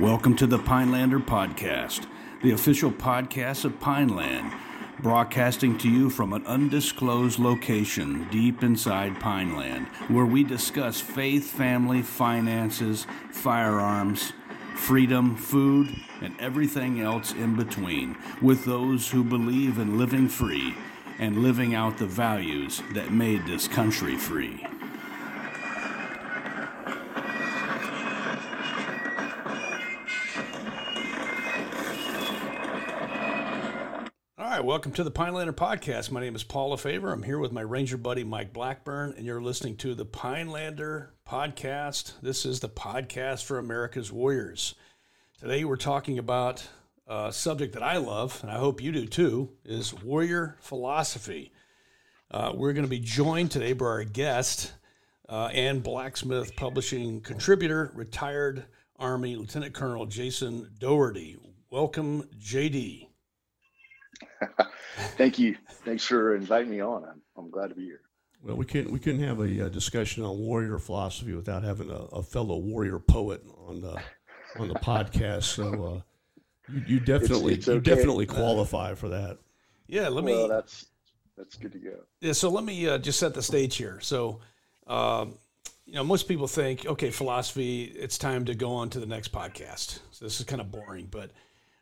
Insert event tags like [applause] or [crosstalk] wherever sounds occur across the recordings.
Welcome to the Pinelander Podcast, the official podcast of Pineland, broadcasting to you from an undisclosed location deep inside Pineland, where we discuss faith, family, finances, firearms, freedom, food, and everything else in between with those who believe in living free and living out the values that made this country free. Welcome to the Pinelander Podcast. My name is Paul LaFavor. I'm here with my ranger buddy Mike Blackburn, and you're listening to the Pinelander Podcast. This is the podcast for America's Warriors. Today we're talking about a subject that I love, and I hope you do too, is warrior philosophy. Uh, we're going to be joined today by our guest, uh, and Blacksmith Publishing contributor, retired Army Lieutenant Colonel Jason Dougherty. Welcome, JD. Thank you. Thanks for inviting me on. I'm, I'm glad to be here. Well, we couldn't we couldn't have a, uh discussion on warrior philosophy without having a, a fellow warrior poet on the on the podcast. So uh, you, you definitely it's you okay. definitely qualify for that. Yeah, let me. Well, that's that's good to go. Yeah, so let me uh, just set the stage here. So, um, you know, most people think, okay, philosophy, it's time to go on to the next podcast. So this is kind of boring, but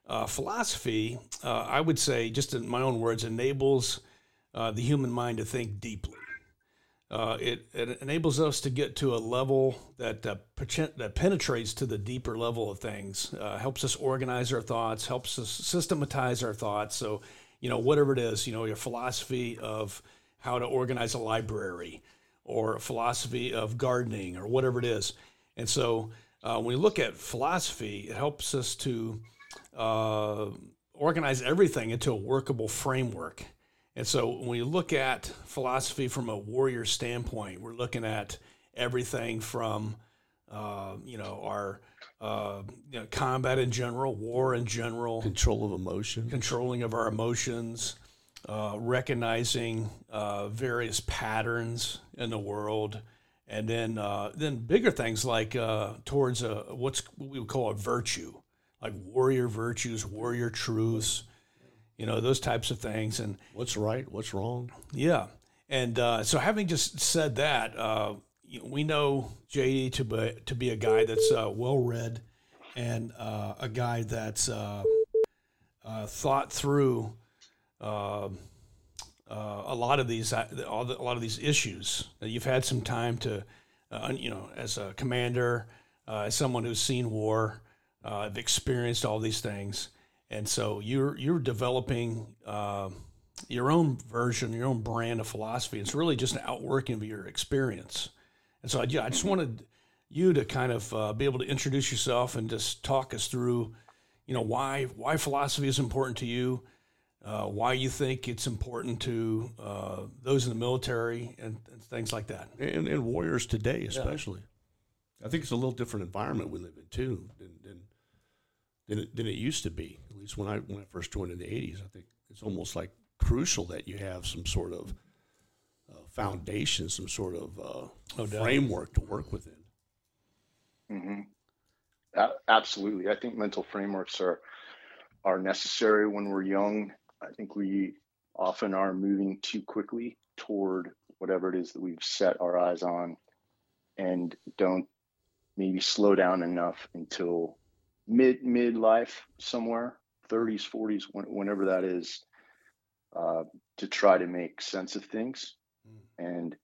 uh, philosophy, uh, I would say, just in my own words, enables uh, the human mind to think deeply. Uh, it, it enables us to get to a level that uh, that penetrates to the deeper level of things. Uh, helps us organize our thoughts. Helps us systematize our thoughts. So, you know, whatever it is, you know, your philosophy of how to organize a library, or a philosophy of gardening, or whatever it is. And so, when we look at philosophy, it helps us to uh, organize everything into a workable framework. And so when you look at philosophy from a warrior standpoint, we're looking at everything from, uh, you know, our uh, you know, combat in general, war in general, Control of emotion. controlling of our emotions, uh, recognizing uh, various patterns in the world, and then uh, then bigger things like uh, towards a, what's what we would call a virtue, like warrior virtues, warrior truths, you know, those types of things, and What's right? What's wrong? yeah. And uh, so, having just said that, uh, we know JD to be to be a guy that's uh, well read and uh, a guy that's uh, uh, thought through uh, uh, a lot of these uh, all the, a lot of these issues. You've had some time to, uh, you know, as a commander, uh, as someone who's seen war, uh, have experienced all these things, and so you're you're developing. Uh, your own version, your own brand of philosophy. It's really just an outworking of your experience. And so I, yeah, I just wanted you to kind of uh, be able to introduce yourself and just talk us through, you know, why why philosophy is important to you, uh, why you think it's important to uh, those in the military, and, and things like that. And, and warriors today, especially. I think it's a little different environment we live in too than than than it, than it used to be. At least when I when I first joined in the '80s, I think it's almost like crucial that you have some sort of uh, foundation, some sort of uh, No doubt. framework to work within. hmm A- absolutely. I think mental frameworks are are necessary when we're young. I think we often are moving too quickly toward whatever it is that we've set our eyes on, and don't maybe slow down enough until mid midlife somewhere, 30s, 40s, whenever that is, uh, to try to make sense of things. And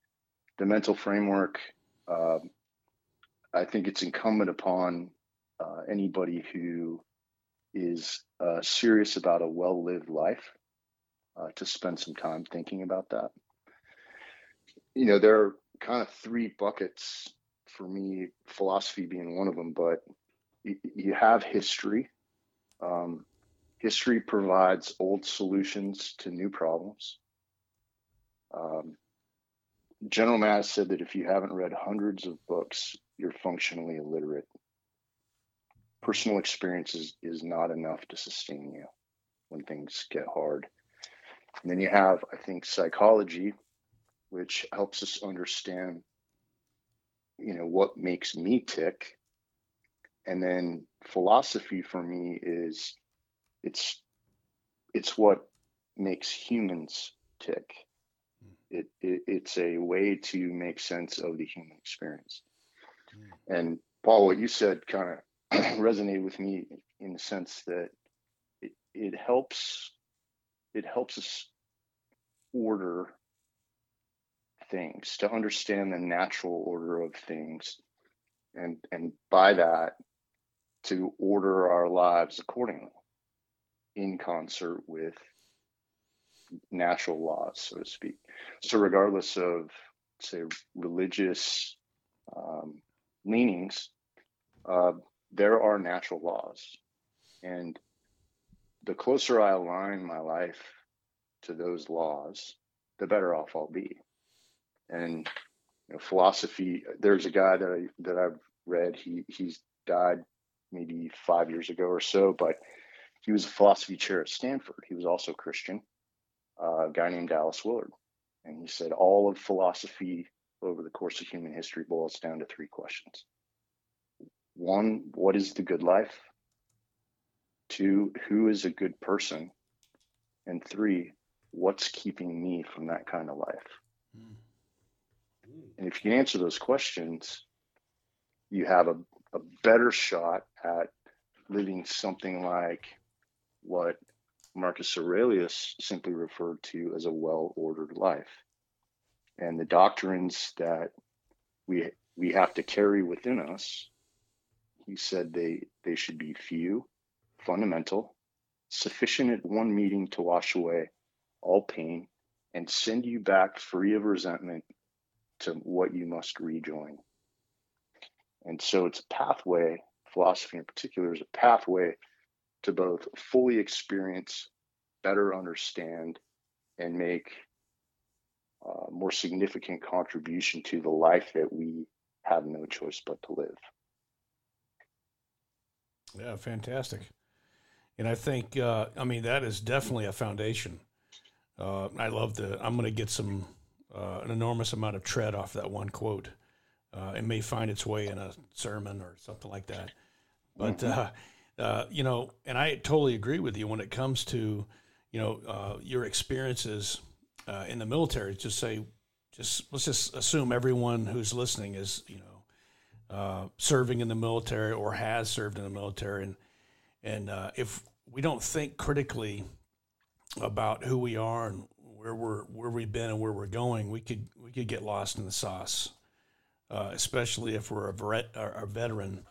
the mental framework, um, I think it's incumbent upon uh, anybody who is uh, serious about a well lived life uh, to spend some time thinking about that. You know, there are kind of three buckets for me, philosophy being one of them, but you, have history. Um, history provides old solutions to new problems. Um, General Mattis said that if you haven't read hundreds of books, you're functionally illiterate. Personal experience is, is not enough to sustain you when things get hard. And then you have, I think, psychology, which helps us understand, you know, what makes me tick and then philosophy for me is it's it's what makes humans tick. Hmm. It, it it's a way to make sense of the human experience. Hmm. And Paul, what you said kind of [clears throat] resonated with me in the sense that it, it helps it helps us order things to understand the natural order of things and and by that to order our lives accordingly in concert with natural laws so to speak. So regardless of say religious um, leanings uh, there are natural laws. And the closer i align my life to those laws the better off i'll be. And you know, philosophy there's a guy that i that i've read he he's died maybe five years ago or so but he was a philosophy chair at stanford. He was also christian uh, a guy named dallas willard. And he said all of philosophy over the course of human history boils down to three questions. One what is the good life? Two who is a good person? And three what's keeping me from that kind of life? Mm. and if you can answer those questions you have a, a better shot at living something like what Marcus Aurelius simply referred to as a well-ordered life. And the doctrines that we we have to carry within us, he said they they should be few, fundamental, sufficient at one meeting to wash away all pain and send you back free of resentment to what you must rejoin. And so it's a pathway, philosophy in particular is a pathway to both fully experience, better understand, and make a more significant contribution to the life that we have no choice but to live. Yeah, fantastic. And I think, uh, I mean, that is definitely a foundation. Uh, I love the, I'm going to get some, uh, an enormous amount of tread off that one quote. Uh, it may find its way in a sermon or something like that. But mm-hmm. uh, uh, you know, and I totally agree with you when it comes to you know uh, your experiences uh, in the military. Just say, just let's just assume everyone who's listening is you know uh, serving in the military or has served in the military, and and uh, if we don't think critically about who we are and where we're where we've been and where we're going, we could we could get lost in the sauce uh, especially if we're a, vet, a veteran.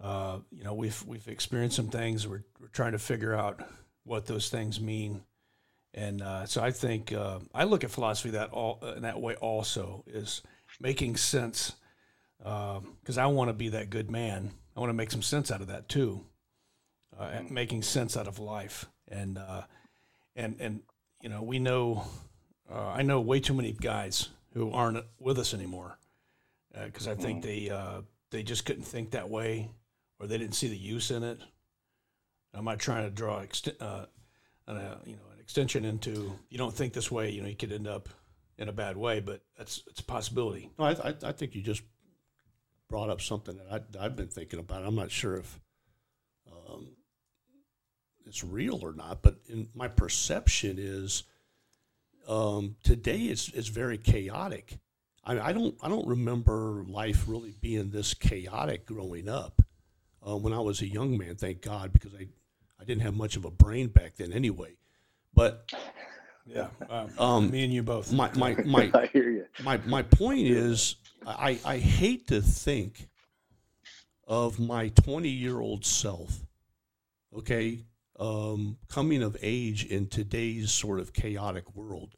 Uh, you know, we've we've experienced some things. We're, we're trying to figure out what those things mean, and uh, so I think uh, I look at philosophy that all in that way also is making sense because um, I want to be that good man. I want to make some sense out of that too, uh, and making sense out of life, and uh, and and you know we know I know way too many guys who aren't with us anymore because uh, I think mm. they uh, they just couldn't think that way, or they didn't see the use in it. I'm not trying to draw ext- uh, an, uh, you know an extension into you don't think this way. You know you could end up in a bad way, but that's it's a possibility. No, I, I, I think you just brought up something that I, have been thinking about. I'm not sure if um, it's real or not, but in my perception is um, today it's it's very chaotic I, I don't I don't remember life really being this chaotic growing up. Uh, when I was a young man, thank God, because I I didn't have much of a brain back then anyway. But yeah, um, um, me and you both. My my [laughs] my I hear you. My my point is, I I hate to think of my 20 year old self, okay, um, coming of age in today's sort of chaotic world.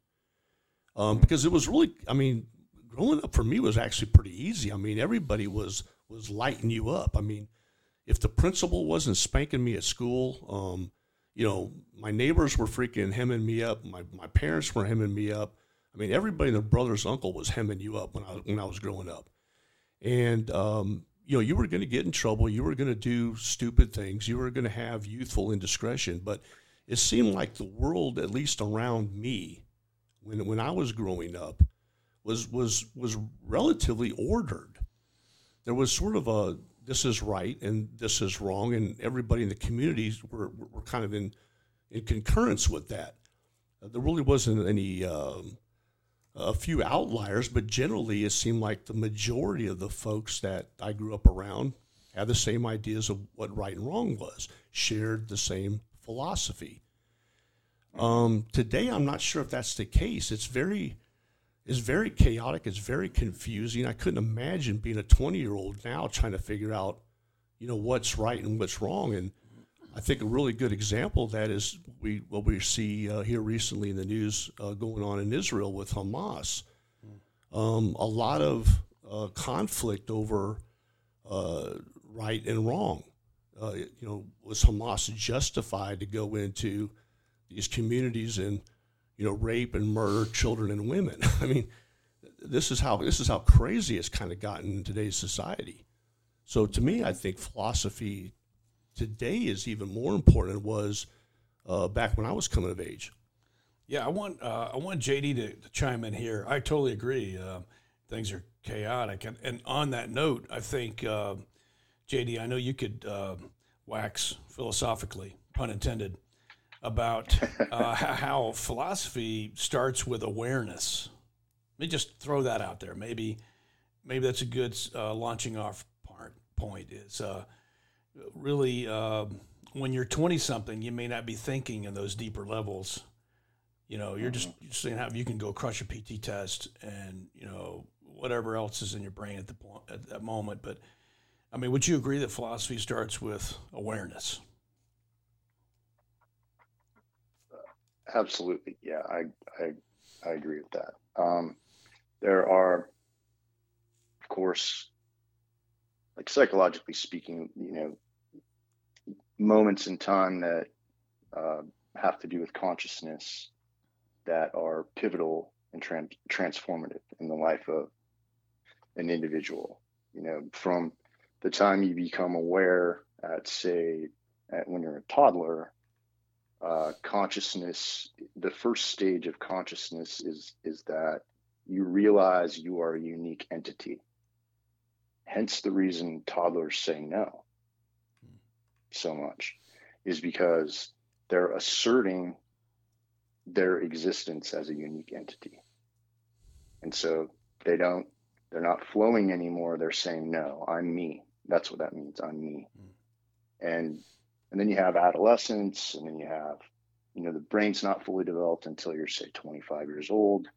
Um, because it was really, I mean, growing up for me was actually pretty easy. I mean, everybody was was lighting you up. I mean, if the principal wasn't spanking me at school, um, you know, my neighbors were freaking hemming me up. My my parents were hemming me up. I mean, everybody, the brother's uncle was hemming you up when I when I was growing up, and um, you know, you were going to get in trouble. You were going to do stupid things. You were going to have youthful indiscretion. But it seemed like the world, at least around me, when when I was growing up, was was was relatively ordered. There was sort of a this is right and this is wrong, and everybody in the communities were, were kind of in in concurrence with that. Uh, there really wasn't any um, a few outliers, but generally it seemed like the majority of the folks that I grew up around had the same ideas of what right and wrong was, shared the same philosophy. Um, today, I'm not sure if that's the case. It's very it's very chaotic. It's very confusing. I couldn't imagine being a 20 year old now trying to figure out, you know, what's right and what's wrong. And I think a really good example of that is we what we see uh, here recently in the news uh, going on in Israel with Hamas. Um, a lot of uh, conflict over uh, right and wrong. Uh, you know, was Hamas justified to go into these communities and you know rape and murder children and women? [laughs] I mean, this is how this is how crazy it's kind of gotten in today's society. So to me, I think philosophy today is even more important than it was uh, back when I was coming of age. Yeah, I want uh, I want JD to, to, chime in here. I totally agree. Uh, things are chaotic, and, and on that note, I think uh, JD, I know you could uh, wax philosophically, pun intended, about uh, how philosophy starts with awareness. Let me just throw that out there. Maybe maybe that's a good launching off part point. Is really uh, when you're 20 something, you may not be thinking in those deeper levels. You know, you're just, mm-hmm. just saying how you can go crush a PT test and, you know, whatever else is in your brain at the point at that moment. But I mean, would you agree that philosophy starts with awareness? Absolutely. Yeah, I, I, I agree with that. Um, there are, of course, like psychologically speaking, you know, moments in time that uh, have to do with consciousness that are pivotal and trans- transformative in the life of an individual. You know, from the time you become aware at, say, at when you're a toddler, uh, consciousness, the first stage of consciousness is is that you realize you are a unique entity Hence the reason toddlers say no so much is because they're asserting their existence as a unique entity. And so they don't, they're not flowing anymore. They're saying, no, I'm me. That's what that means. I'm me. Mm. And, and then you have adolescence and then you have, you know, the brain's not fully developed until you're say 25 years old.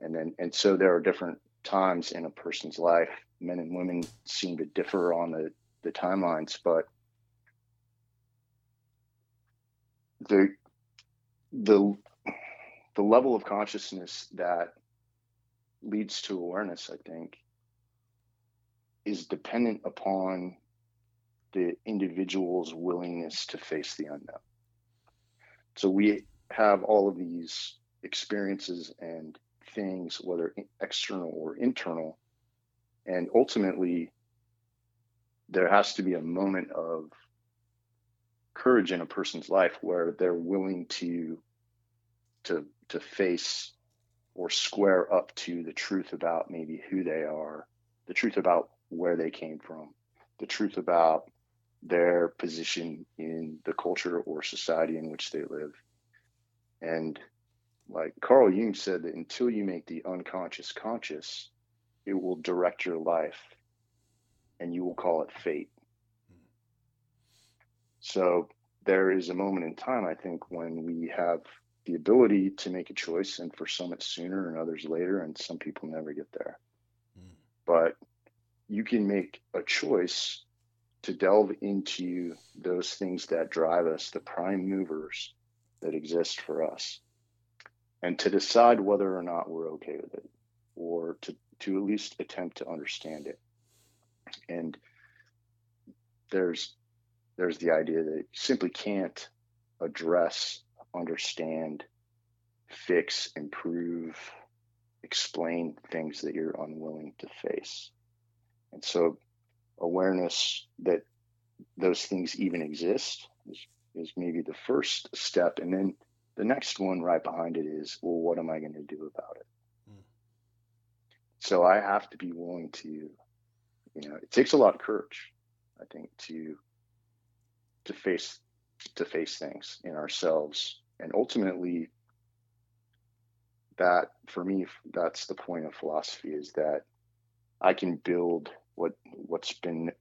And then, and so there are different times in a person's life men and women seem to differ on the, the timelines, but the the the level of consciousness that leads to awareness, I think, is dependent upon the individual's willingness to face the unknown. So we have all of these experiences and things, whether external or internal, and ultimately there has to be a moment of courage in a person's life where they're willing to to to face or square up to the truth about maybe who they are the truth about where they came from the truth about their position in the culture or society in which they live and like carl jung said that until you make the unconscious conscious it will direct your life and you will call it fate. So there is a moment in time, I think, when we have the ability to make a choice, and for some it's sooner and others later, and some people never get there. Mm. But you can make a choice to delve into those things that drive us, the prime movers that exist for us, and to decide whether or not we're okay with it, or to to at least attempt to understand it. And there's there's the idea that you simply can't address, understand, fix, improve, explain things that you're unwilling to face. And so awareness that those things even exist is, is maybe the first step. And then the next one right behind it is, well, what am I going to do about it? Hmm. So I have to be willing to, you know, it takes a lot of courage I think, to to face to face things in ourselves, and ultimately, that for me, that's the point of philosophy is that I can build what what's been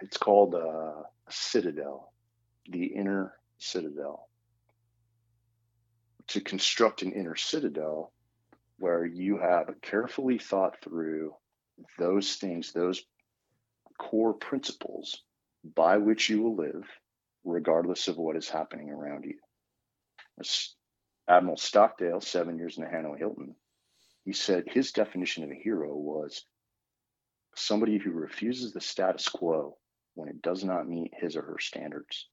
it's called a citadel, the inner citadel. To construct an inner citadel where you have carefully thought through those things, those core principles by which you will live, regardless of what is happening around you. Admiral Stockdale, seven years in the Hanoi Hilton, he said his definition of a hero was somebody who refuses the status quo when it does not meet his or her standards.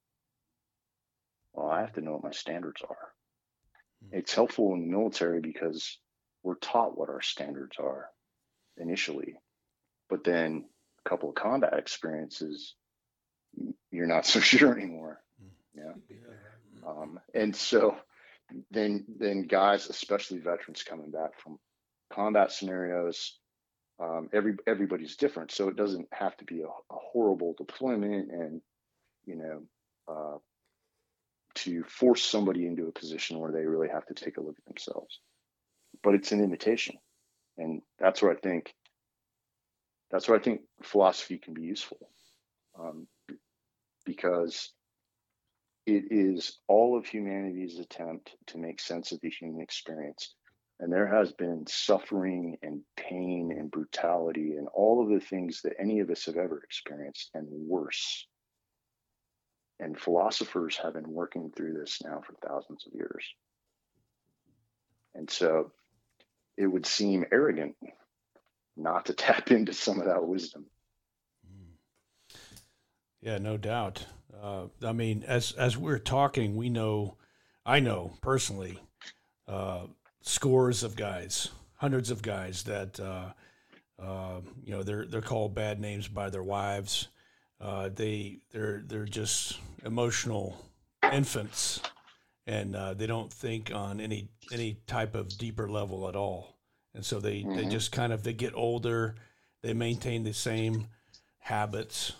Well, I have to know what my standards are. Mm-hmm. It's helpful in the military because we're taught what our standards are initially, but then a couple of combat experiences, you're not [laughs] so sure anymore. Hmm. Yeah. Um, and so then, then guys, especially veterans coming back from combat scenarios, um, every everybody's different, so it doesn't have to be a, a horrible deployment and you know uh, to force somebody into a position where they really have to take a look at themselves. But it's an invitation, and that's where I think that's where I think philosophy can be useful, um, because it is all of humanity's attempt to make sense of the human experience and there has been suffering and pain and brutality and all of the things that any of us have ever experienced and worse. And philosophers have been working through this now for thousands of years. And so it would seem arrogant not to [laughs] tap into some of that wisdom. Yeah, no doubt. Uh, I mean, as as we're talking, we know, I know personally, uh, scores of guys, hundreds of guys that uh, uh, you know they're they're called bad names by their wives. Uh, they they're they're just emotional infants, and uh, they don't think on any any type of deeper level at all. And so they mm-hmm. they just kind of they get older, they maintain the same habits,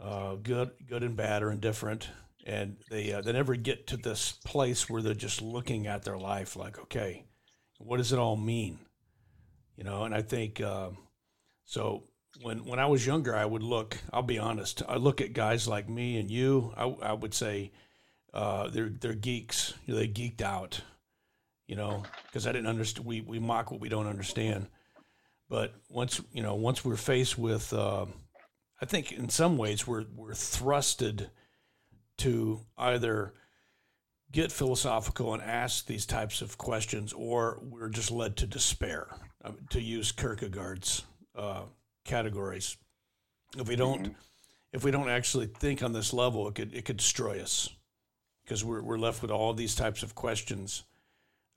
uh, good good and bad or indifferent, and they uh, they never get to this place where they're just looking at their life like, okay, what does it all mean? You know, and I think uh, so. When when I was younger, I would look. I'll be honest. I look at guys like me and you. I, I would say uh, they're they're geeks. You know, they geeked out. You know, because I didn't understand. We we mock what we don't understand. But once you know, once we're faced with, uh, I think in some ways we're we're thrusted to either get philosophical and ask these types of questions, or we're just led to despair, um, to use Kierkegaard's uh, categories. If we don't, mm-hmm. if we don't actually think on this level, it could it could destroy us, because we're we're left with all these types of questions,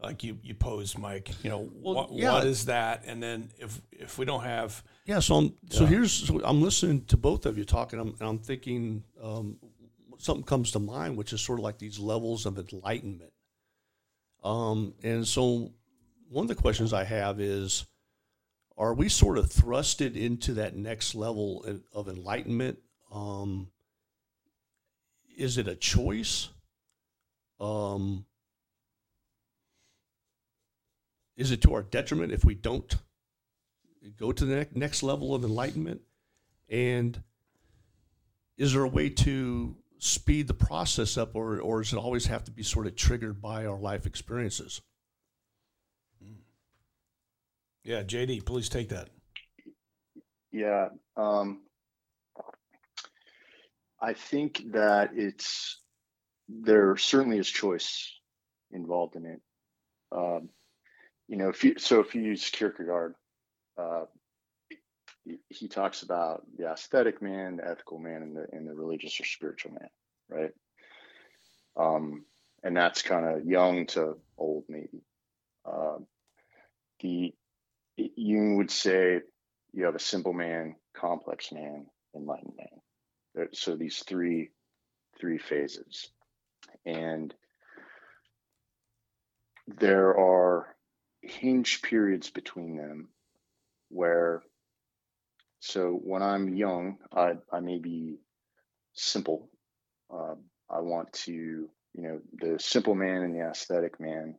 like you you pose, Mike. You know, well, what, yeah. what is that? And then if if we don't have yeah, so I'm, so here's so I'm listening to both of you talking. I'm I'm thinking um, something comes to mind, which is sort of like these levels of enlightenment. Um, and so, one of the questions I have is Are we sort of thrusted into that next level of enlightenment? Um, is it a choice? Um, is it to our detriment if we don't go to the next level of enlightenment? And is there a way to speed the process up, or, or does it always have to be sort of triggered by our life experiences? Yeah, JD, please take that. Yeah. Um, I think that it's there certainly is choice involved in it. Um, you know, if you so if you use Kierkegaard, uh, he talks about the aesthetic man, the ethical man, and the and the religious or spiritual man, right? Um, and that's kind of young to old, maybe. Uh, the Jung would say you have a simple man, complex man, enlightened man. So these three three phases, and there are hinge periods between them where so when I'm young, I, I may be simple. Uh, I want to, you know, the simple man and the aesthetic man,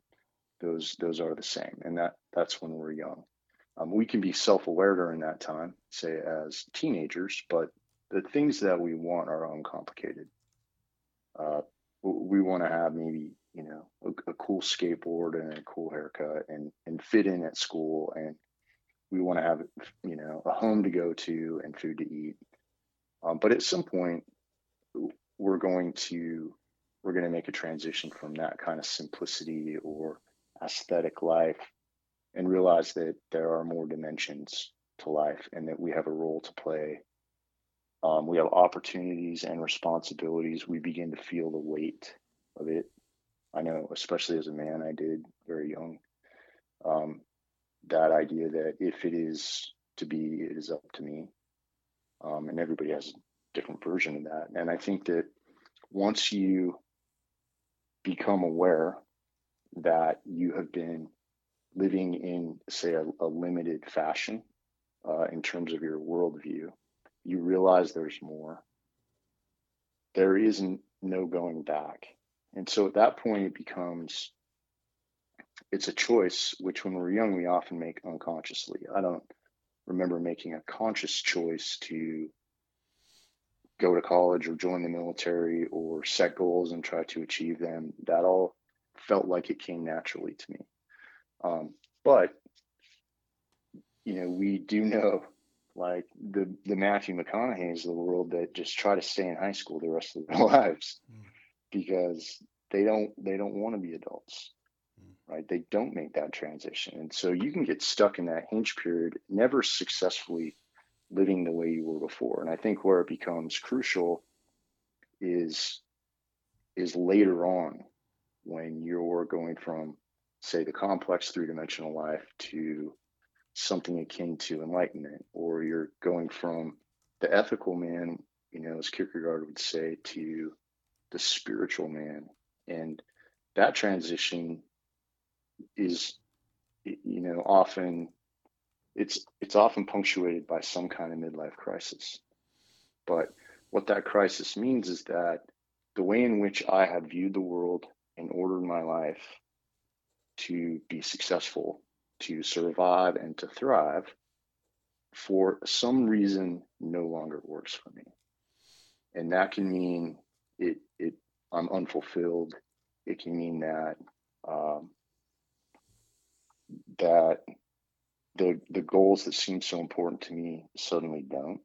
those those are the same, and that that's when we're young. Um, we can be self-aware during that time, say as teenagers, but the things that we want are uncomplicated. Uh, we want to have maybe you know a, a, cool skateboard and a cool haircut and and fit in at school and we want to have you know a home to go to and food to eat. Um, but at some point we're going to we're going to make a transition from that kind of simplicity or aesthetic life and realize that there are more dimensions to life and that we have a role to play. Um, we have opportunities and responsibilities. We begin to feel the weight of it. I know especially as a man i did very young. Um, that idea that if it is to be, it is up to me. Um, and everybody has a different version of that. And I think that once you become aware that you have been living in, say, a, a limited fashion uh, in terms of your worldview, you realize there's more. There isn't no going back. And so at that point, it becomes it's a choice which when we're young we often make unconsciously. I don't remember making a conscious choice to go to college or join the military or set goals and try to achieve them. That all felt like it came naturally to me. Um, but you know we do know like the the matthew mcconaughey's of the world that just try to stay in high school the rest of their [laughs] lives mm. because they don't they don't want to be adults right? They don't make that transition. And so you can get stuck in that hinge period, never successfully living the way you were before. And I think where it becomes crucial is is later on when you're going from say the complex three-dimensional life to something akin to enlightenment or you're going from the ethical man you know as kierkegaard would say to the spiritual man and that transition is you know often it's it's often punctuated by some kind of midlife crisis. But what that crisis means is that the way in which i have viewed the world and ordered my life to be successful to survive and to thrive for some reason no longer works for me. And that can mean it it i'm unfulfilled. It can mean that um, that the the goals that seem so important to me suddenly don't.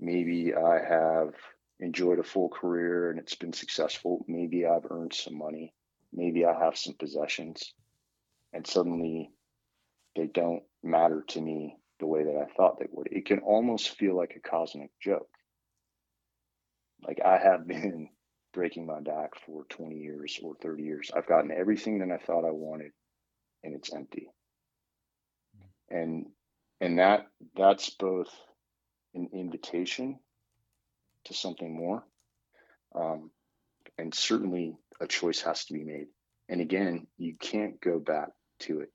Maybe I have enjoyed a full career and it's been successful. Maybe I've earned some money. Maybe I have some possessions. And suddenly they don't matter to me the way that I thought they would. It can almost feel like a cosmic joke. Like I have [laughs] been breaking my back for 20 years or 30 years. I've gotten everything that I thought I wanted and it's empty. And and that that's both an invitation to something more um, and certainly a choice has to be made. And again you can't go back to it.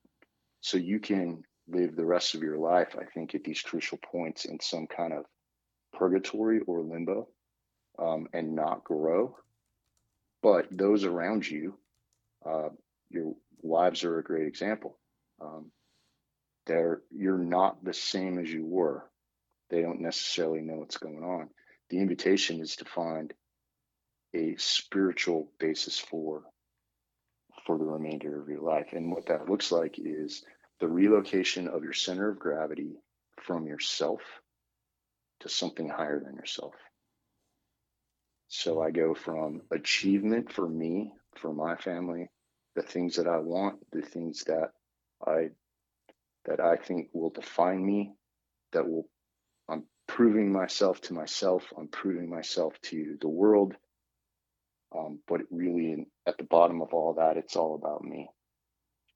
So you can live the rest of your life i think at these crucial points in some kind of purgatory or limbo um, and not grow. But those around you uh, your wives are a great example. Um, they're you're not the same as you were. They don't necessarily know what's going on. The invitation is to find a spiritual basis for for the remainder of your life. And what that looks like is the relocation of your center of gravity from yourself to something higher than yourself. So I go from achievement for me, for my family, the things that I want, the things that I that I think will define me, that will I'm proving myself to myself, I'm proving myself to the world. Um, but really, at the bottom of all that, it's all about me.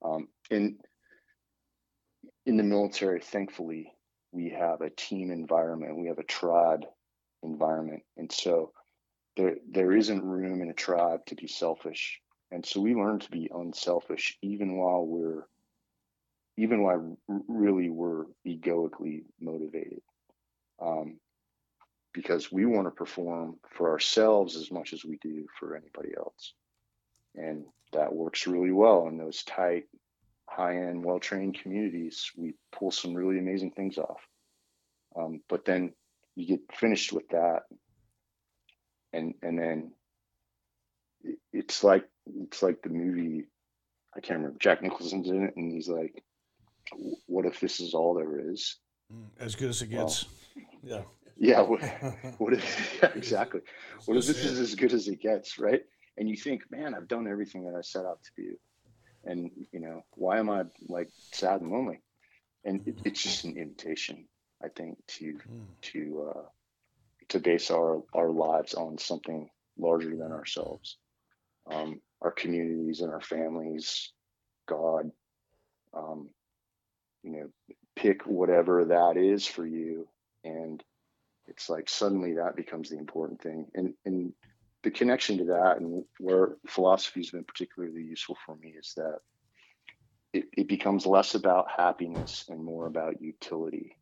Um, in in the military, thankfully, we have a team environment, we have a tribe environment, and so there there isn't room in a tribe to be selfish and so we learn to be unselfish even while we're even while really we're egoically motivated. Um, because we want to perform for ourselves as much as we do for anybody else. And that works really well in those tight, high end, well trained communities. We pull some really amazing things off. Um, but then you get finished with that, and and then it's like it's like the movie. I can't remember. Jack Nicholson's in it, and he's like, "What if this is all there is?" Mm, as good as it gets. Well, yeah. Yeah. What, [laughs] what if, [laughs] yeah, exactly. What if this is as good as it gets, right? And you think, man, I've done everything that I set out to do, and you know, why am I like sad and lonely? And it, it's just an invitation, I think, to mm. to uh, to base our our lives on something larger than ourselves, um, our communities and our families, God. Um, you know, pick whatever that is for you, and it's like suddenly that becomes the important thing. And and the connection to that, and where philosophy has been particularly useful for me, is that it, it becomes less about happiness and more about utility.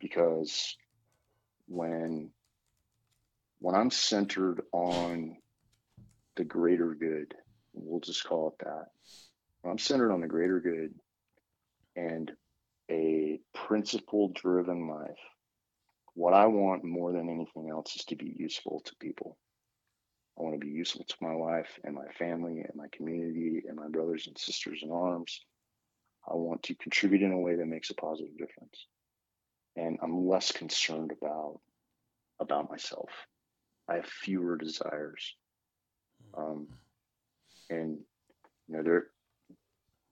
Because when when I'm centered on the greater good, we'll just call it that. I'm centered on the greater good and a principle driven life, what I want more than anything else is to be useful to people. I want to be useful to my wife and my family and my community and my brothers and sisters in arms. I want to contribute in a way that makes a positive difference. And I'm less concerned about about myself. I have fewer desires. Um, and you know, their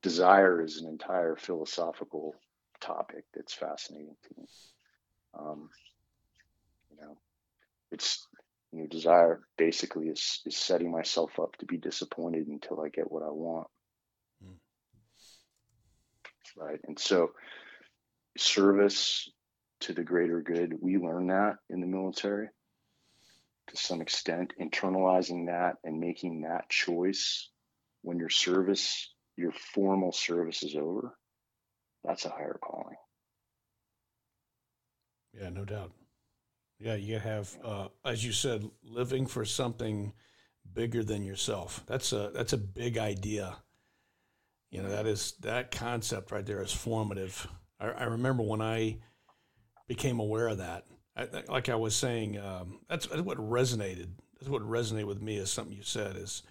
desire is an entire philosophical topic that's fascinating to me. Um, you know, it's you know, desire basically is is setting myself up to be disappointed until I get what I want. Mm. Right. And so service to the greater good, we learn that in the military to some extent, internalizing that and making that choice when your service, your formal service is over, that's a higher calling. Yeah, no doubt. Yeah, you have, uh, as you said, living for something bigger than yourself. That's a that's a big idea. You know, that is that concept right there is formative. I, I remember when I became aware of that. I, like I was saying, um, that's, that's what resonated. That's what resonated with me is something you said is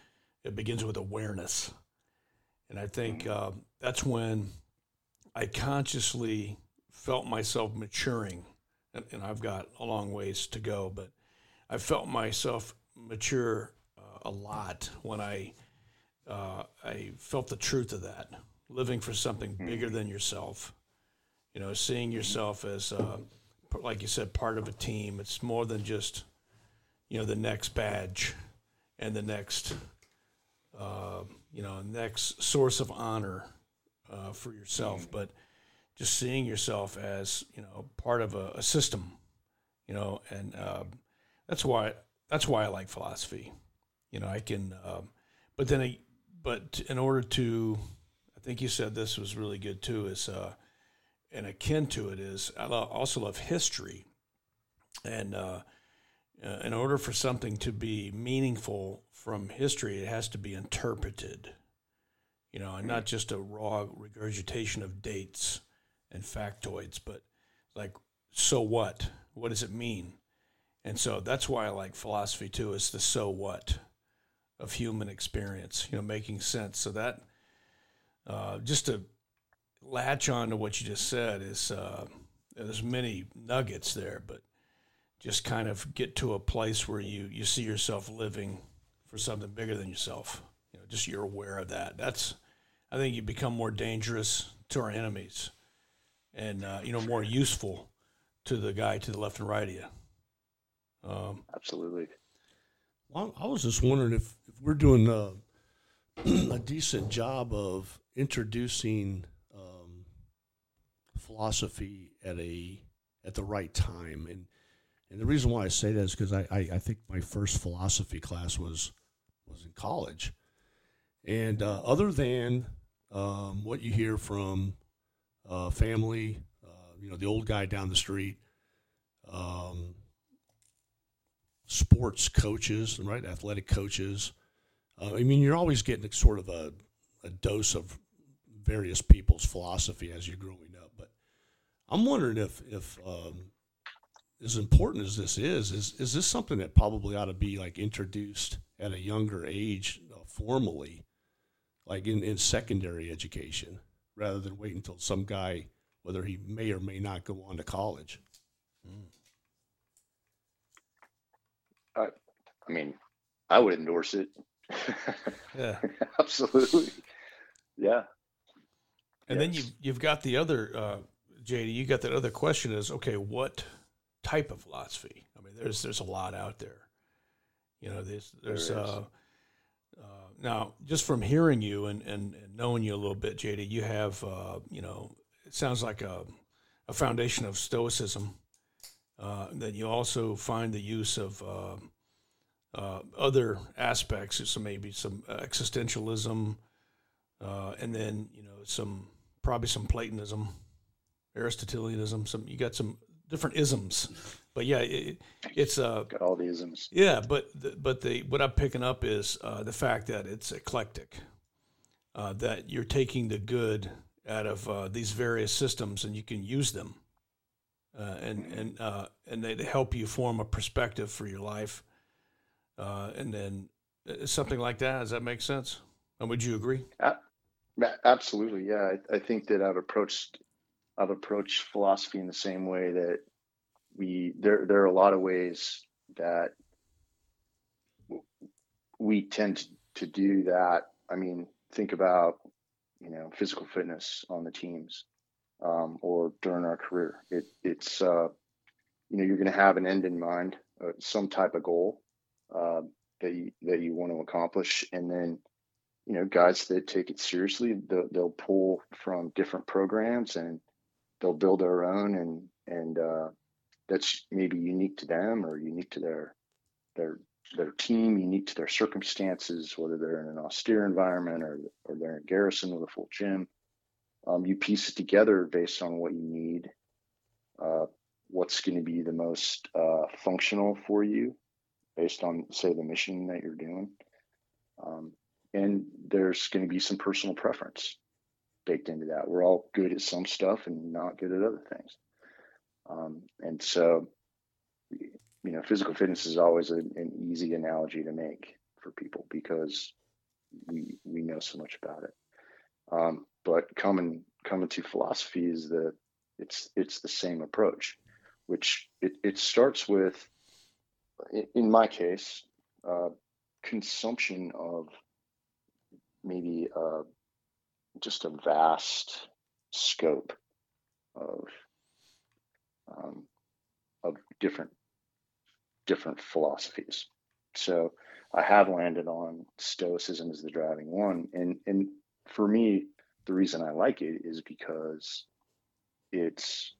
it begins with awareness, and I think uh, that's when I consciously felt myself maturing and, and I've got a long ways to go, but I felt myself mature uh, a lot when I uh, I felt the truth of that, living for something bigger mm-hmm. than yourself. You know, seeing yourself as, uh, like you said, part of a team. It's more than just, you know, the next badge and the next, uh, you know, next source of honor uh, for yourself, mm-hmm. but just seeing yourself as you know part of a, a system, you know, and uh, that's why that's why I like philosophy. You know, I can, um, but then, I, but in order to, I think you said this was really good too. Is uh, and akin to it is I also love history, and uh, uh, in order for something to be meaningful from history, it has to be interpreted. You know, and not just a raw regurgitation of dates and factoids, but like, so what? What does it mean? And so that's why I like philosophy too, is the so what of human experience, you know, making sense. So that, uh, just to latch on to what you just said, is uh, there's many nuggets there, but just kind of get to a place where you, you see yourself living for something bigger than yourself. You know, just you're aware of that. That's, I think you become more dangerous to our enemies and uh, you know more useful to the guy to the left and right of you. Um, Absolutely. Well, I was just wondering if, if we're doing a, [clears throat] a decent job of introducing philosophy at a at the right time, and and the reason why I say that is because I, I, I think my first philosophy class was was in college, and uh, other than um, what you hear from uh, family, uh, you know, the old guy down the street, um, sports coaches, right? Athletic coaches. Uh, I mean, you're always getting sort of a, a dose of various people's philosophy as you're growing I'm wondering if, if um, as important as this is, is is this something that probably ought to be like introduced at a younger age uh, formally, like in, in secondary education, rather than wait until some guy, whether he may or may not go on to college. Mm. I, I mean, I would endorse it. yeah, [laughs] absolutely. Yeah. And yes. then you've you've got the other uh, JD. You got that other question is okay. What type of philosophy? I mean, there's there's a lot out there. You know, there's there's there uh, uh, now just from hearing you and, and, and knowing you a little bit, JD, you have uh, you know it sounds like a a foundation of stoicism. Uh, then you also find the use of uh, uh, other aspects, so maybe some existentialism, uh, and then you know some probably some Platonism, Aristotelianism. Some you got some different isms, but yeah, it, it's uh, got all the isms. Yeah, but the, but the what I'm picking up is uh, the fact that it's eclectic, uh, that you're taking the good out of uh, these various systems and you can use them, uh, and mm-hmm. and uh, and they help you form a perspective for your life, uh, and then something like that. Does that make sense? And would you agree? Absolutely, yeah. I, I think that I've approached I've approached philosophy in the same way that we there there are a lot of ways that we tend to do that. I mean, think about you know physical fitness on the teams um, or during our career. It, it's uh, you know you're going to have an end in mind, uh, some type of goal uh, that you, that you want to accomplish, and then you know guys that take it seriously they'll, they'll pull from different programs and they'll build their own and and uh, that's maybe unique to them or unique to their their their team, unique to their circumstances, whether they're in an austere environment or or they're in garrison with a full gym. Um, you piece it together based on what you need, uh, what's going to be the most uh, functional for you, based on say the mission that you're doing, um, and there's going to be some personal preference baked into that. We're all good at some stuff and not good at other things. Um, and so, you know, physical fitness is always a, an easy analogy to make for people because we we know so much about it. Um, but coming coming to philosophy is the it's it's the same approach, which it, it starts with, in my case, uh, consumption of maybe uh, just a vast scope of um, of different different philosophies. So I have landed on Stoicism as the driving one, and and for me, the reason I like it is because it's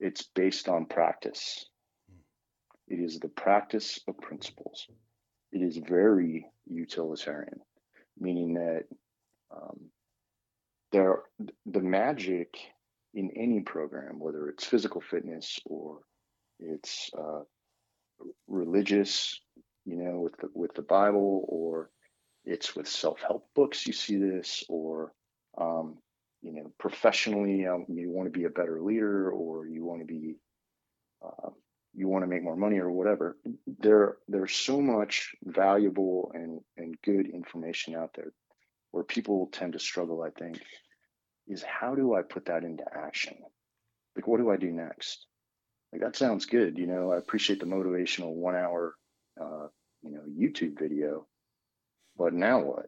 it's based on practice. It is the practice of principles. It is very utilitarian, meaning that um, there the magic in any program, whether it's physical fitness or it's uh, religious, you know, with the with the Bible, or it's with self help books. You see this, or um, you know, professionally, um, you want to be a better leader, or you want to be uh, you want to make more money, or whatever. There, there's so much valuable and and good information out there where people tend to struggle, I think, is how do I put that into action? Like, what do I do next? Like, that sounds good. You know, I appreciate the motivational one hour, uh, you know, YouTube video, but now what?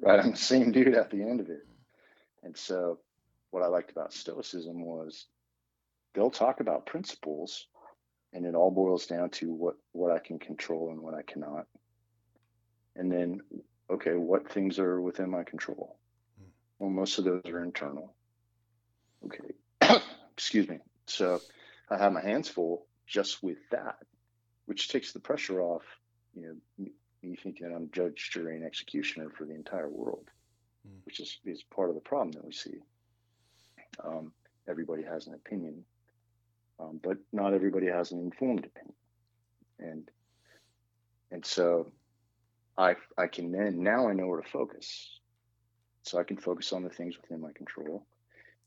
Right? I'm the same dude at the end of it. And so, what I liked about Stoicism was they'll talk about principles, and it all boils down to what what I can control and what I cannot. And then okay, what things are within my control? Hmm. Well, most of those are internal. Okay, [coughs] excuse me. So I have my hands full just with that, which takes the pressure off, you know, me thinking I'm judge, jury, and executioner for the entire world, mm. which which is, is part of the problem that we see. Um, everybody has an opinion, um, but not everybody has an informed opinion, and and so I I can then now I know where to focus, so I can focus on the things within my control,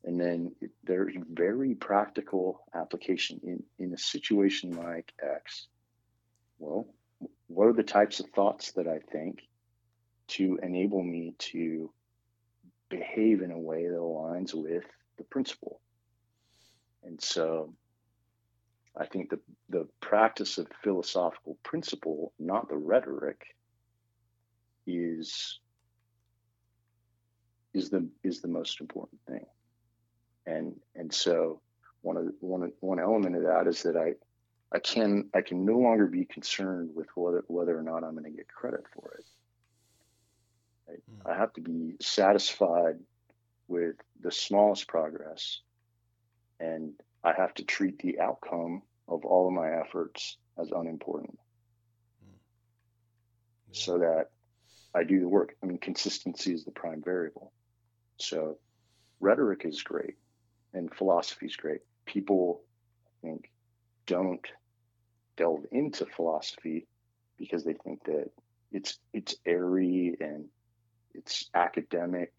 and then there's very practical application in in a situation like X. Well, what are the types of thoughts that I think to enable me to behave in a way that aligns with the principle. And so I think the, the practice of philosophical principle, not the rhetoric, is is the is the most important thing. And and so one of one one element of that is that I I can I can no longer be concerned with whether whether or not I'm going to get credit for it. I, I have to be satisfied with the smallest progress, and I have to treat the outcome of all of my efforts as unimportant, mm. yeah. so that I do the work. I mean, consistency is the prime variable. So, rhetoric is great, and philosophy is great. People, I think, don't delve into philosophy because they think that it's it's airy and it's academic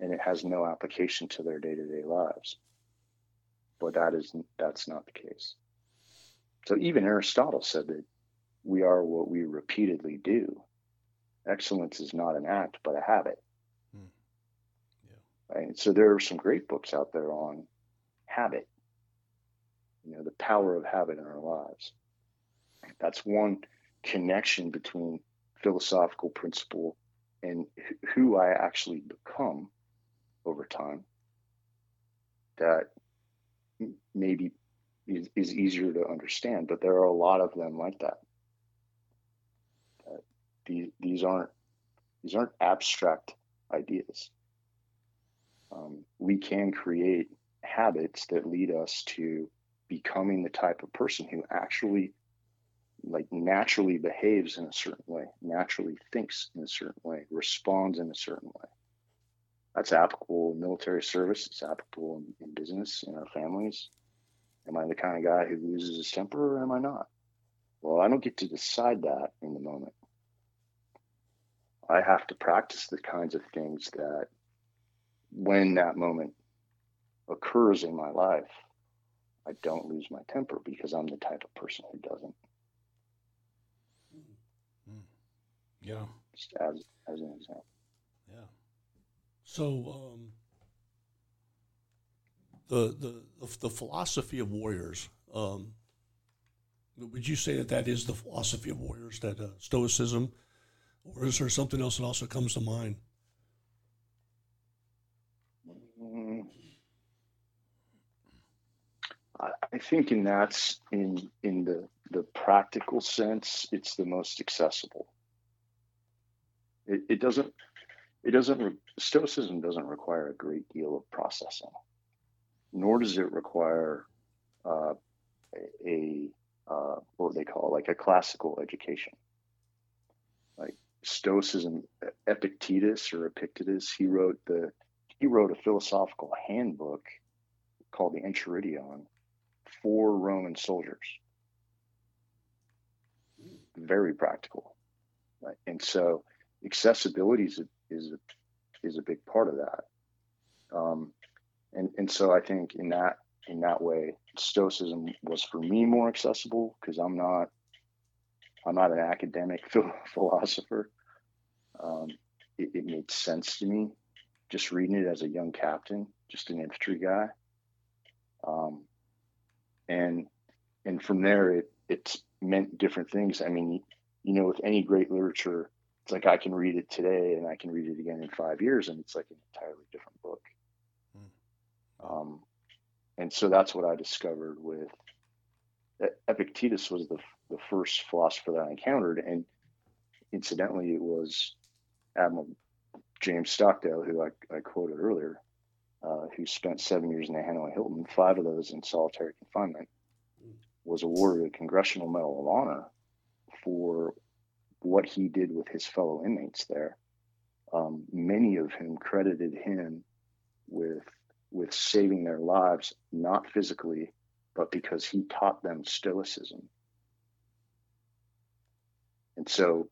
and it has no application to their day-to-day lives but that is that's not the case so even aristotle said that we are what we repeatedly do excellence is not an act but a habit hmm. yeah. right so there are some great books out there on habit you know the power of habit in our lives that's one connection between philosophical principle and who I actually become over time that maybe is, is easier to understand, but there are a lot of them like that. These, these aren't these aren't abstract ideas. Um, we can create habits that lead us to becoming the type of person who actually like naturally behaves in a certain way, naturally thinks in a certain way, responds in a certain way. That's applicable in military service. It's applicable in, in business, in our families. Am I the kind of guy who loses his temper or am I not? Well, I don't get to decide that in the moment. I have to practice the kinds of things that when that moment occurs in my life, I don't lose my temper because I'm the type of person who doesn't. Yeah. Just as as an example. Yeah. So um, the, the the philosophy of warriors. Um, would you say that that is the philosophy of warriors? That uh, Stoicism, or is there something else that also comes to mind? I think in that's in in the the practical sense, it's the most accessible. It, it doesn't. It doesn't. Stoicism doesn't require a great deal of processing, nor does it require uh, a uh, what they call like a classical education. Stoicism, Epictetus or Epictetus, he wrote the he wrote a philosophical handbook called the Enchiridion for Roman soldiers. Very practical, right? and so accessibility is a, is a, is a big part of that. Um, and and so I think in that in that way, Stoicism was for me more accessible because I'm not I'm not an academic [laughs] philosopher. Um, it, it made sense to me just reading it as a young captain, just an infantry guy. Um, and and from there, it it's meant different things. I mean, you know, with any great literature, it's like I can read it today and I can read it again in five years, and it's like an entirely different book. Mm. Um, and so that's what I discovered with Epictetus was the the first philosopher that I encountered, and incidentally, it was Admiral James Stockdale, who I, I quoted earlier, uh, who spent seven years in the Hanoi Hilton, five of those in solitary confinement, was awarded a Congressional Medal of Honor for what he did with his fellow inmates there. Um, many of whom credited him with with saving their lives, not physically, but because he taught them stoicism. And so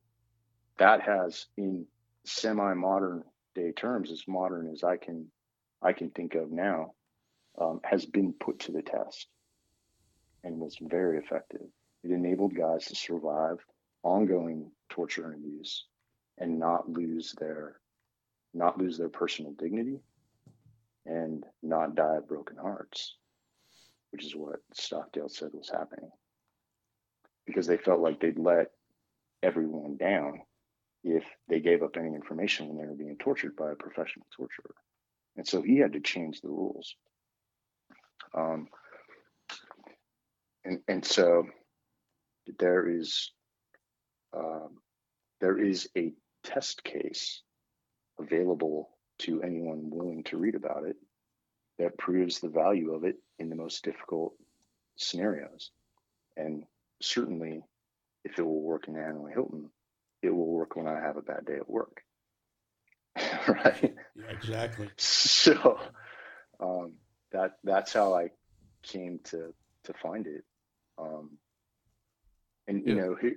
that has in semi-modern day terms, as modern as I can I can think of now, um, has been put to the test and was very effective. It enabled guys to survive ongoing torture and abuse and not lose their not lose their personal dignity and not die of broken hearts, which is what Stockdale said was happening. Because they felt like they'd let everyone down if they gave up any information when they were being tortured by a professional torturer. And so he had to change the rules. Um, and, and so there is um, there is a test case available to anyone willing to read about it that proves the value of it in the most difficult scenarios. And certainly, if it will work in Hanoi Hilton, it will work when I have a bad day at work. [laughs] right? Yeah, exactly. So um, that that's how I came to to find it. Um, and you Yeah. know, he,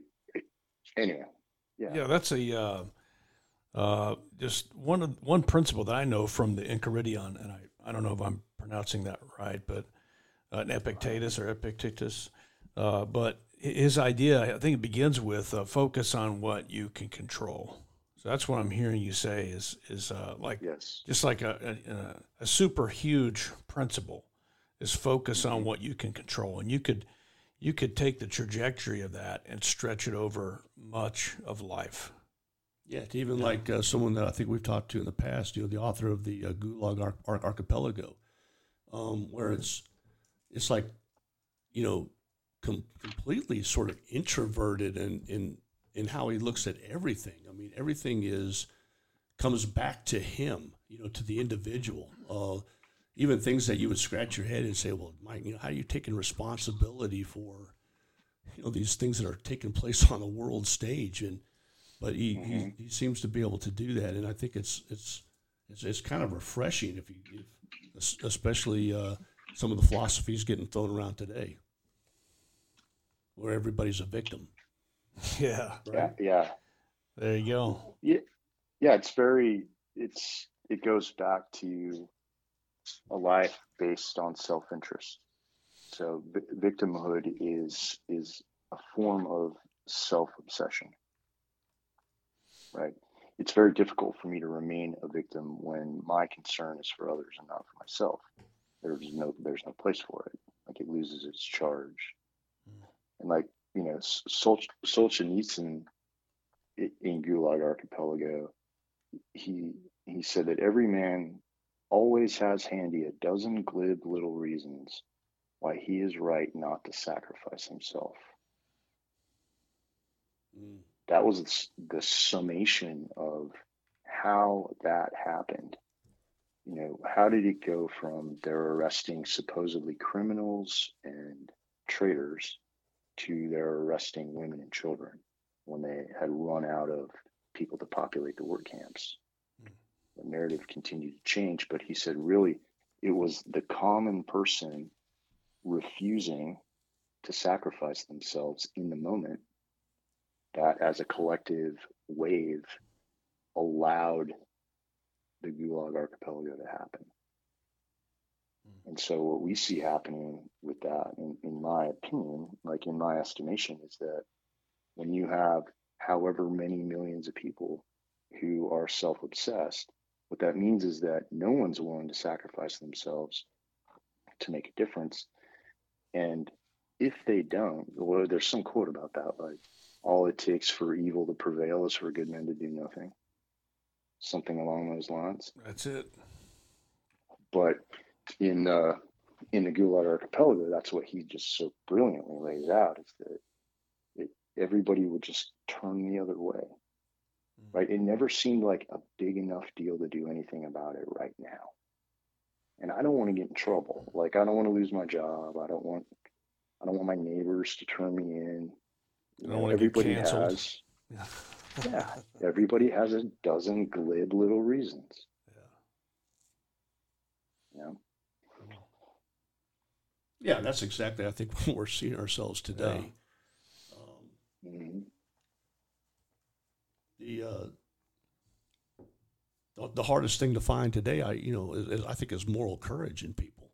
anyway, yeah, Yeah, that's a uh, uh, just one of, one principle that I know from the Enchiridion, and I, I don't know if I'm pronouncing that right, but uh, an Epictetus or Epictetus. Uh, but his idea, I think it begins with uh, focus on what you can control. So that's what I'm hearing you say is is uh, like yes, just like a, a, a super huge principle is focus on what you can control. And you could you could take the trajectory of that and stretch it over much of life. Yeah, to even like uh, someone that I think we've talked to in the past, you know, the author of the uh, Gulag Ar- Ar- Archipelago, um, where it's it's like, you know, com- completely sort of introverted in, in in how he looks at everything. I mean, everything is comes back to him, you know, to the individual. Uh, even things that you would scratch your head and say, "Well, Mike, you know, how are you taking responsibility for, you know, these things that are taking place on a world stage?" And but he, he, he seems to be able to do that, and I think it's it's it's, it's kind of refreshing if you, if, especially uh, some of the philosophies getting thrown around today, where everybody's a victim. [laughs] yeah yeah, yeah, there you go yeah, yeah. It's very, it's it goes back to a life based on self interest. So vi- victimhood is is a form of self obsession, right? It's very difficult for me to remain a victim when my concern is for others and not for myself. There's no there's no place for it. Like it loses its charge. And like you know, Sol- Solzhenitsyn in Gulag Archipelago, he he said that every man always has handy a dozen glib little reasons why he is right not to sacrifice himself. Mm. That was the summation of how that happened. You know, how did it go from they're arresting supposedly criminals and traitors to they're arresting women and children when they had run out of people to populate the work camps? Hmm. The narrative continued to change, but he said really it was the common person refusing to sacrifice themselves in the moment that as a collective wave allowed the Gulag Archipelago to happen. Mm. And so what we see happening with that, in, in my opinion, like in my estimation, is that when you have however many millions of people who are self-obsessed, what that means is that no one's willing to sacrifice themselves to make a difference. And if they don't, well, there's some quote about that, like all it takes for evil to prevail is for good men to do nothing. Something along those lines. that's it But in uh, in the Gulag Archipelago, that's what he just so brilliantly lays out is that it, everybody would just turn the other way, right? It never seemed like a big enough deal to do anything about it right now. And I don't want to get in trouble. Like I don't want to lose my job. I don't want I don't want my neighbors to turn me in. I don't wanna get everybody has [laughs] yeah, everybody has a dozen glib little reasons. Yeah. Yeah. Yeah, that's exactly. I think [laughs] what we're seeing ourselves today. Um, Mhm. the, uh, the the hardest thing to find today, I you know, is, is I think is moral courage in people.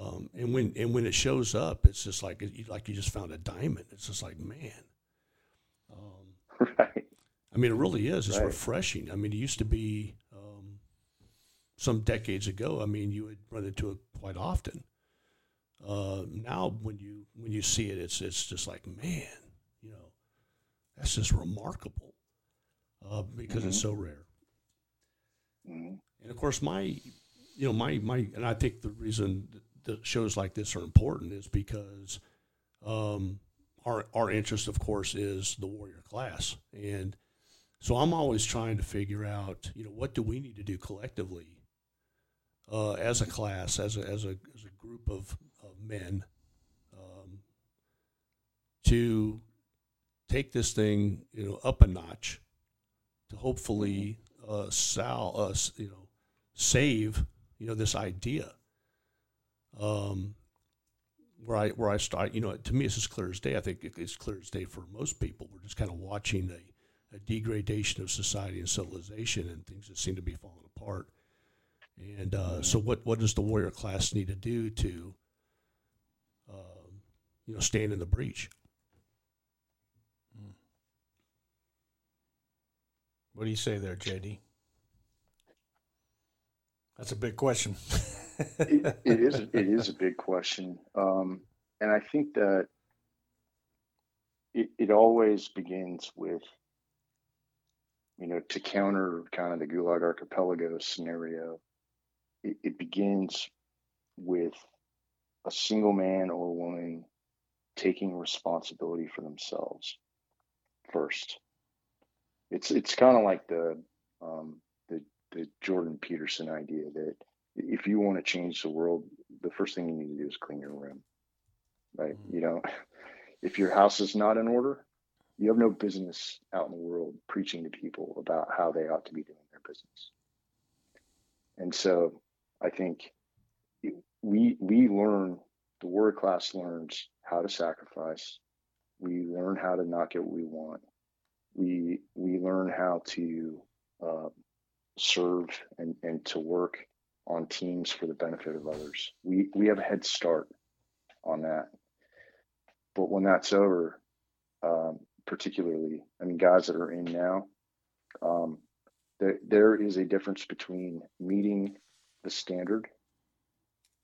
Um, and when and when it shows up, it's just like it, like you just found a diamond. It's just like man. Um, [laughs] Right. I mean, it really is. It's Right. refreshing. I mean, it used to be um, some decades ago. I mean, you would run into it quite often. Uh, now, when you when you see it, it's it's just like man, you know, that's just remarkable uh, because it's so rare. Mhm. And of course, my, you know, my my, and I think the reason that shows like this are important is because um, our our interest, of course, is the warrior class, and so I'm always trying to figure out, you know, what do we need to do collectively uh, as a class, as a as a as a group of men, um, to take this thing, you know, up a notch, to hopefully uh, sal us, you know, save, you know, this idea. Um, where I where I start, you know, to me it's as clear as day. I think it- it's clear as day for most people. We're just kind of watching a, a degradation of society and civilization and things that seem to be falling apart. And uh, so, what what does the warrior class need to do to, you know, stand in the breach? What do you say there, JD? That's a big question. it, it is [laughs] it is a big question, um, and I think that it, it always begins with you know to counter kind of the Gulag Archipelago scenario. It, it begins with a single man or woman taking responsibility for themselves first. It's it's kind of like the um, the the Jordan Peterson idea that if you want to change the world, the first thing you need to do is clean your room. Right? Mhm. You know, [laughs] if your house is not in order, you have no business out in the world preaching to people about how they ought to be doing their business. And so I think we we learn the warrior class learns how to sacrifice. We learn how to not get what we want. We we learn how to uh, serve and, and to work on teams for the benefit of others. We we have a head start on that. But when that's over, um, particularly, I mean, guys that are in now, um, there there is a difference between meeting the standard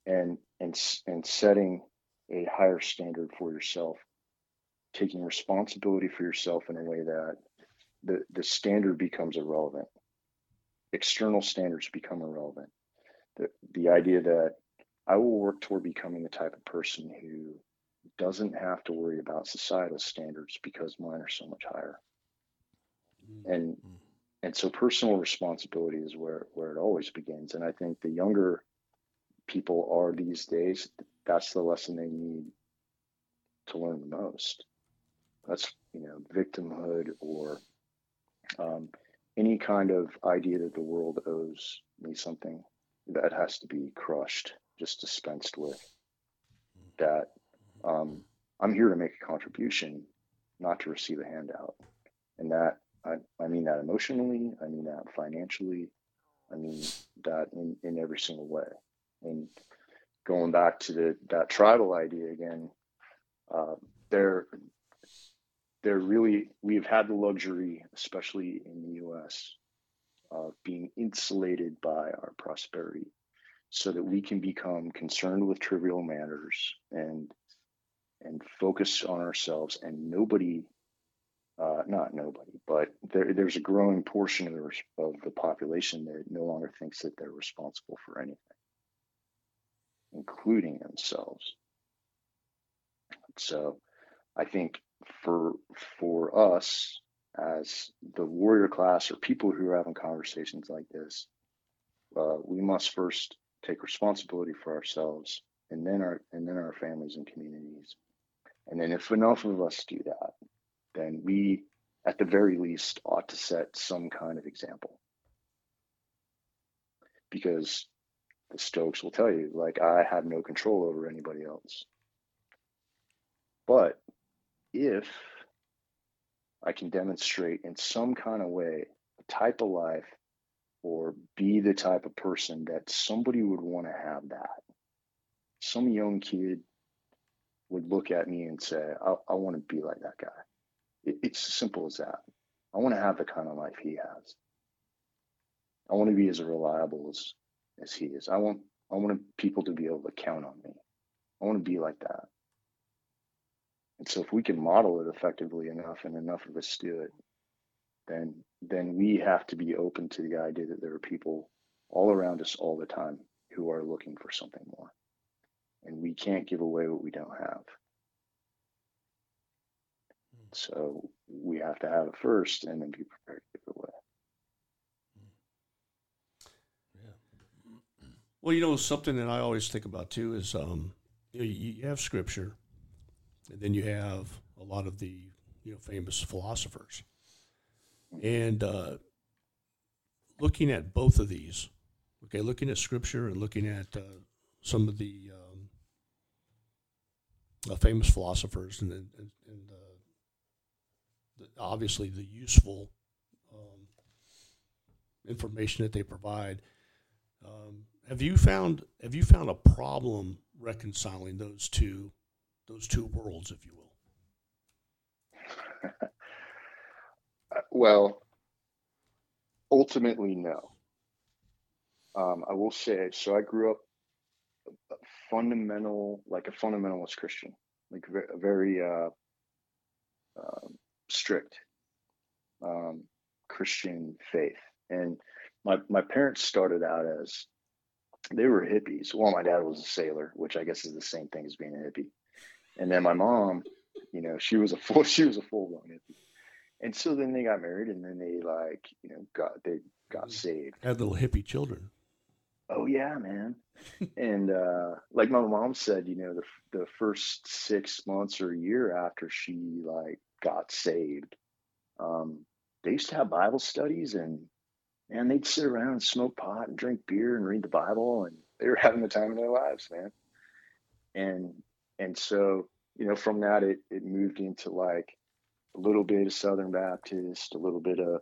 and and and setting a higher standard for yourself, taking responsibility for yourself in a way that the the standard becomes irrelevant. External standards become irrelevant. The the idea that I will work toward becoming the type of person who doesn't have to worry about societal standards because mine are so much higher. Mm-hmm. And mm-hmm. and so personal responsibility is where where it always begins. And I think the younger people are these days, that's the lesson they need to learn the most. That's you know victimhood or um, any kind of idea that the world owes me something that has to be crushed, just dispensed with. That um, I'm here to make a contribution, not to receive a handout, and that I, I mean that emotionally, I mean that financially, I mean that in, in every single way. And going back to the that tribal idea again, uh, there there really we've had the luxury, especially in the U.S., of being insulated by our prosperity, so that we can become concerned with trivial matters and and focus on ourselves. And nobody, uh, not nobody, but there, there's a growing portion of the, of the population that no longer thinks that they're responsible for anything, including themselves. So, I think for for us as the warrior class or people who are having conversations like this, uh, we must first take responsibility for ourselves and then our and then our families and communities. And then if enough of us do that, then we at the very least, ought to set some kind of example. Because the Stoics will tell you, like, I have no control over anybody else. But if I can demonstrate in some kind of way the type of life or be the type of person that somebody would want to have that, some young kid would look at me and say, I, I want to be like that guy. It, it's as simple as that. I want to have the kind of life he has. I want to be as reliable as, as he is. I want I want people to be able to count on me. I want to be like that. And so if we can model it effectively enough and enough of us do it, then then we have to be open to the idea that there are people all around us all the time who are looking for something more. And we can't give away what we don't have. Hmm. So we have to have it first and then be prepared to give it away. Well, you know, something that I always think about too is um, you, know, you have scripture, and then you have a lot of the you know famous philosophers, and uh, looking at both of these, okay, looking at scripture and looking at uh, some of the, um, uh, famous philosophers and, and, and uh, obviously the useful um, information that they provide. Um, have you found have you found a problem reconciling those two those two worlds, if you will? [laughs] well, ultimately, no. Um, I will say so. I grew up fundamental, like a fundamentalist Christian, like a very uh, um, strict um, Christian faith. And my, my parents started out as they were hippies. Well, my dad was a sailor, which I guess is the same thing as being a hippie. And then my mom, you know, she was a full [laughs] she was a full blown hippie. And so then they got married, and then they like you know got they got saved. Had little hippie children. Oh yeah, man. [laughs] and uh, like my mom said, you know, the the first six months or a year after she like got saved, um, they used to have Bible studies and and they'd sit around and smoke pot and drink beer and read the Bible and they were [laughs] having the time of their lives, man. And and so, you know, from that it it moved into like a little bit of Southern Baptist, a little bit of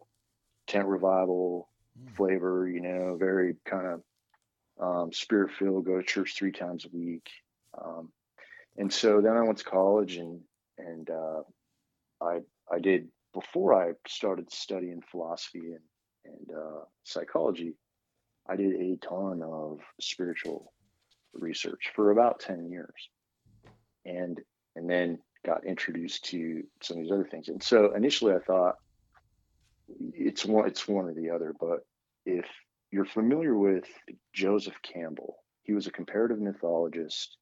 tent revival mm. flavor, you know, very kind of um, spirit filled, go to church three times a week. Um, and so then I went to college and and uh, I I did before I started studying philosophy and and uh, psychology. I did a ton of spiritual research for about ten years, and and then got introduced to some of these other things. And so initially, I thought it's one it's one or the other. But if you're familiar with Joseph Campbell, he was a comparative mythologist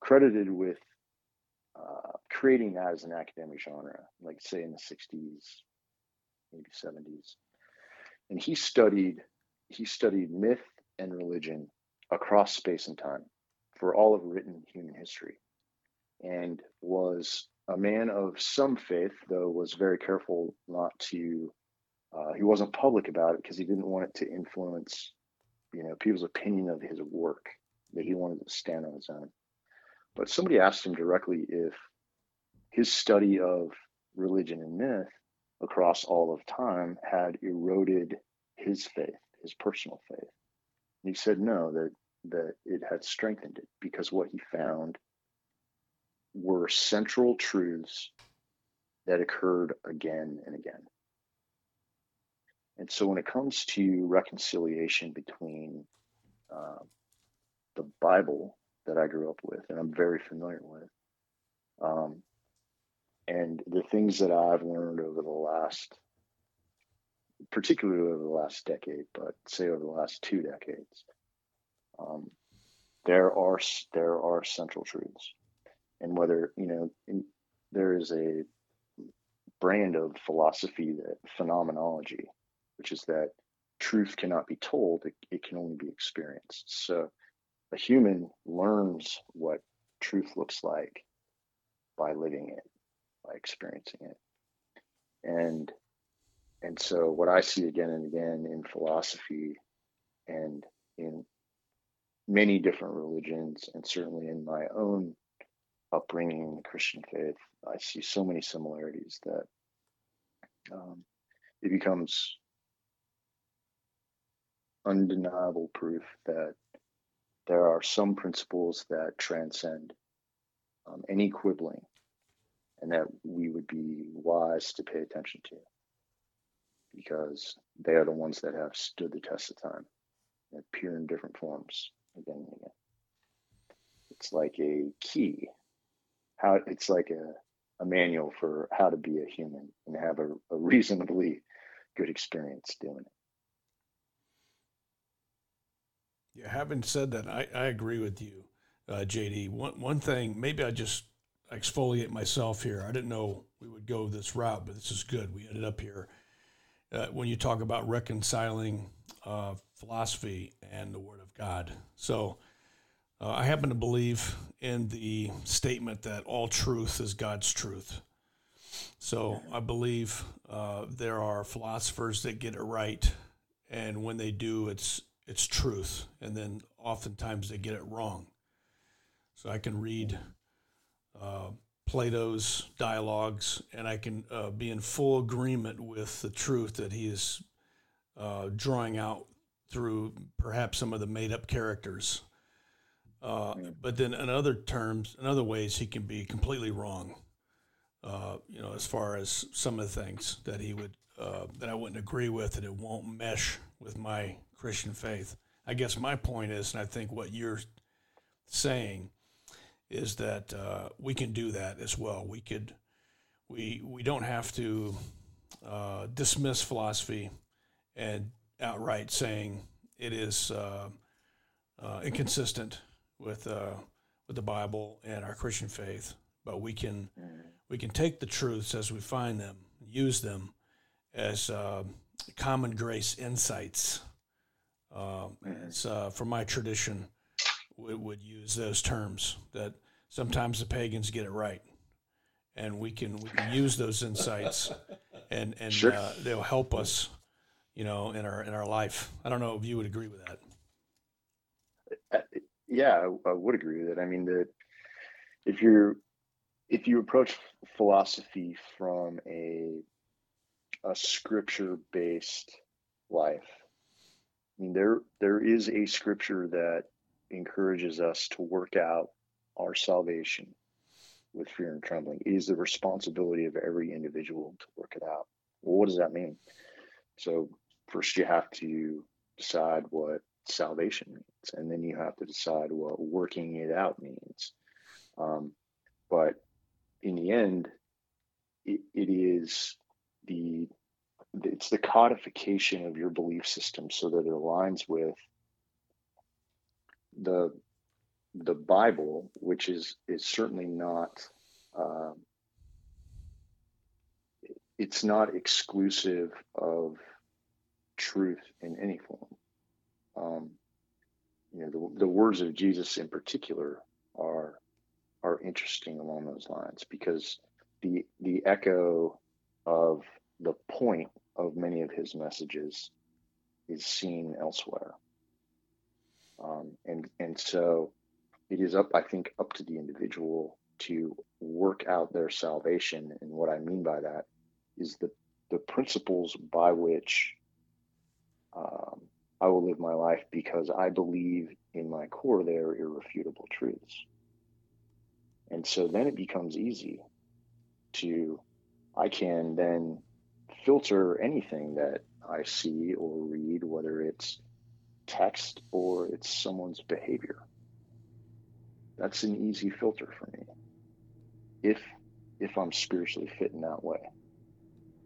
credited with uh, creating that as an academic genre, like say in the 60s, maybe 70s. And he studied he studied myth and religion across space and time for all of written human history and was a man of some faith though was very careful not to uh, he wasn't public about it because he didn't want it to influence you know people's opinion of his work that he wanted to stand on his own. But somebody asked him directly if his study of religion and myth across all of time had eroded his faith, his personal faith. And he said no, that that it had strengthened it because what he found were central truths that occurred again and again. And so when it comes to reconciliation between uh, the Bible that I grew up with and I'm very familiar with. Um, and the things that I've learned over the last, particularly over the last decade, but say over the last two decades, um, there are there are central truths, and whether you know in, there is a brand of philosophy that phenomenology, which is that truth cannot be told; it, it can only be experienced. So a human learns what truth looks like by living it, by experiencing it. and and so what I see again and again in philosophy and in many different religions and certainly in my own upbringing in the Christian faith, I see so many similarities that um, it becomes undeniable proof that there are some principles that transcend um, any quibbling and that we would be wise to pay attention to because they are the ones that have stood the test of time appear in different forms again and again. It's like a key. How it's like a, a manual for how to be a human and have a, a reasonably good experience doing it. Yeah, having said that, I, I agree with you, uh, JD. One one thing, maybe I just exfoliate myself here. I didn't know we would go this route, but this is good. We ended up here. Uh, when you talk about reconciling uh, philosophy and the Word of God, so uh, I happen to believe in the statement that all truth is God's truth. So I believe uh, there are philosophers that get it right, and when they do, it's it's truth, and then oftentimes they get it wrong. So I can read uh, Plato's dialogues, and I can uh, be in full agreement with the truth that he is uh, drawing out through perhaps some of the made-up characters. Uh, but then, in other terms, in other ways, he can be completely wrong. Uh, you know, as far as some of the things that he would uh, that I wouldn't agree with, and it won't mesh with my Christian faith. I guess my point is, and I think what you're saying is that uh, we can do that as well. We could, we we don't have to uh, dismiss philosophy and outright saying it is uh, uh inconsistent with uh, with the Bible and our Christian faith, but we can we can take the truths as we find them, use them as uh, common grace insights. as for my tradition, would use those terms that sometimes the pagans get it right, and we can we can use those insights, and and sure. uh, they'll help us, you know, in our in our life. I don't know if you would agree with that. Uh, yeah, I, I would agree with it. I mean, the if you're if you approach philosophy from a a scripture based life, I mean there there is a scripture that encourages us to work out our salvation with fear and trembling. It is the responsibility of every individual to work it out. Well, what does that mean? So, first you have to decide what salvation means, and then you have to decide what working it out means. Um, but in the end, it, it is the it's the codification of your belief system so that it aligns with the the Bible, which is is certainly not um, it's not exclusive of truth in any form. Um, you know, the, the words of Jesus in particular are are interesting along those lines because the the echo of the point of many of his messages is seen elsewhere. Um, and and so it is up, I think, up to the individual to work out their salvation. And what I mean by that is the, the principles by which um, I will live my life because I believe in my core they are irrefutable truths. And so then it becomes easy to, I can then filter anything that I see or read, whether it's text or it's someone's behavior. That's an easy filter for me. If if I'm spiritually fit in that way.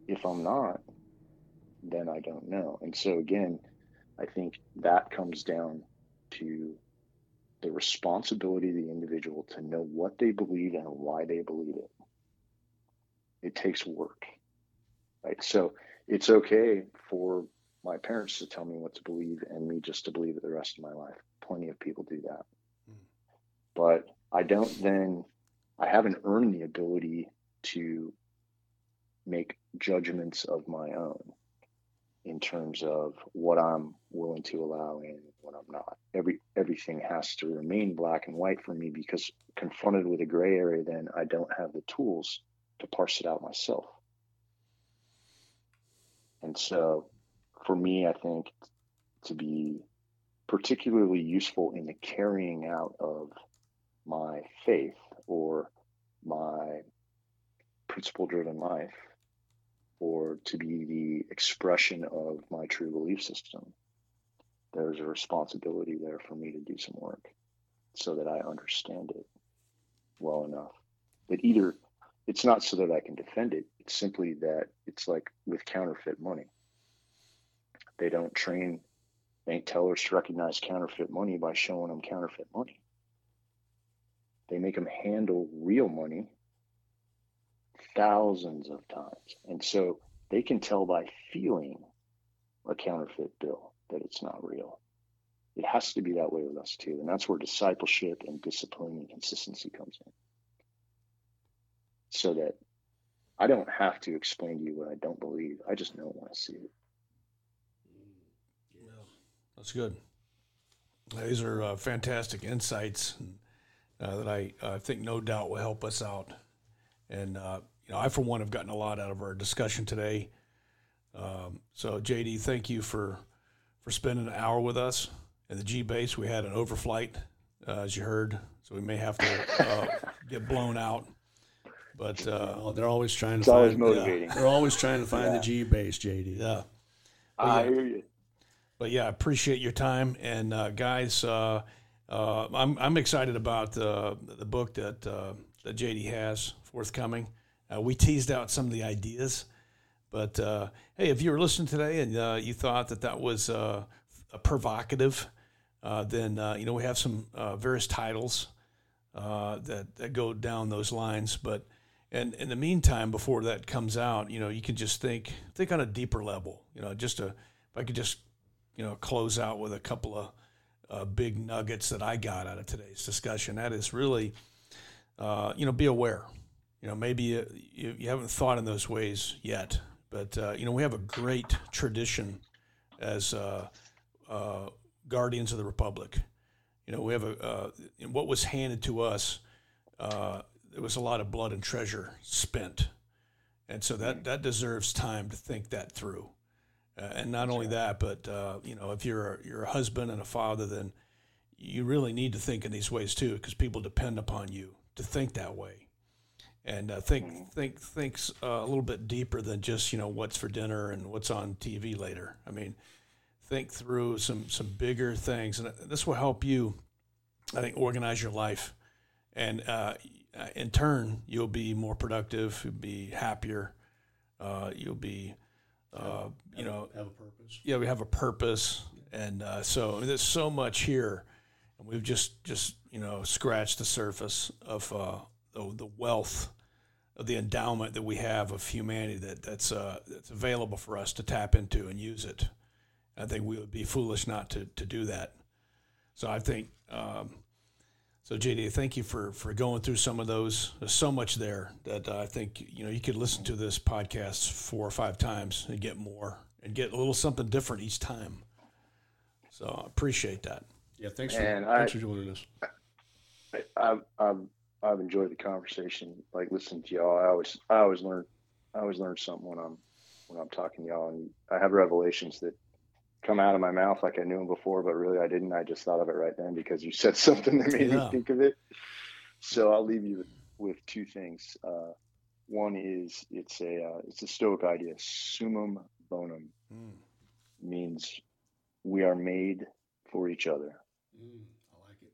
If I'm not, then I don't know. And so again, I think that comes down to the responsibility of the individual to know what they believe and why they believe it. It takes work. Right? So it's okay for my parents to tell me what to believe and me just to believe it the rest of my life. Plenty of people do that hmm. but I don't then, I haven't earned the ability to make judgments of my own in terms of what I'm willing to allow in and what I'm not. Every everything has to remain black and white for me because confronted with a gray area, then I don't have the tools to parse it out myself. And so for me, I think to be particularly useful in the carrying out of my faith or my principle driven life or to be the expression of my true belief system, there's a responsibility there for me to do some work so that I understand it well enough. That either it's not so that I can defend it, it's simply that it's like with counterfeit money. They don't train bank tellers to recognize counterfeit money by showing them counterfeit money. They make them handle real money thousands of times. And so they can tell by feeling a counterfeit bill that it's not real. It has to be that way with us too. And that's where discipleship and discipline and consistency comes in. So that I don't have to explain to you what I don't believe. I just know when I see it. Yeah, that's good. These are uh, fantastic insights uh, that I uh, think no doubt will help us out. And uh, you know, I for one have gotten a lot out of our discussion today. Um, so JD, thank you for for spending an hour with us. In the G base, we had an overflight, uh, as you heard, so we may have to uh, get blown out. But uh, they're always trying to It's find. always motivating. Yeah, they're always trying to find Yeah. the G base, JD. yeah, I hear you. But yeah, I appreciate your time. And uh, guys, uh, uh, I'm I'm excited about the the book that uh, that JD has forthcoming. Uh, we teased out some of the ideas, but uh, hey, if you were listening today and you thought that that was provocative, then you know we have some various titles that that go down those lines. But and in the meantime, before that comes out, you know, you can just think think on a deeper level. You know, just a if I could just you know close out with a couple of uh, big nuggets that I got out of today's discussion. That is really, uh, you know, be aware. You know, maybe you, you, you haven't thought in those ways yet, but uh, you know, we have a great tradition as uh, uh, guardians of the republic. You know, we have a uh, what was handed to us. Uh, there was a lot of blood and treasure spent, and so that that deserves time to think that through. Uh, and not only that, but uh, you know, if you're a, you're a husband and a father, then you really need to think in these ways too, because people depend upon you to think that way, and uh, think think thinks uh, a little bit deeper than just you know what's for dinner and what's on TV later. I mean, think through some some bigger things, and this will help you, I think, organize your life, and uh, in turn, you'll be more productive, you'll be happier, uh, you'll be uh, you know, have a purpose. yeah, we have a purpose, and uh, so there's so much here, and we've just just you know scratched the surface of uh, the, the wealth of the endowment that we have of humanity that that's uh, that's available for us to tap into and use it. I think we would be foolish not to to do that. So I think. Um, so JD, thank you for for going through some of those. There's so much there that uh, I think you know you could listen to this podcast four or five times and get more and get a little something different each time. So I appreciate that. Yeah, thanks for And I- thanks for joining us. I, I've, I've, I've enjoyed the conversation. Like listening to y'all, I always, I always learn, I always learn something when I'm, when I'm talking to y'all, and I have revelations that come out of my mouth like I knew them before, but really I didn't. I just thought of it right then because you [laughs] said something that made Yeah. me think of it. So I'll leave you with, with two things. Uh, one is it's a, uh, it's a Stoic idea. Summum bonum means we are made for each other. Mm, I like it.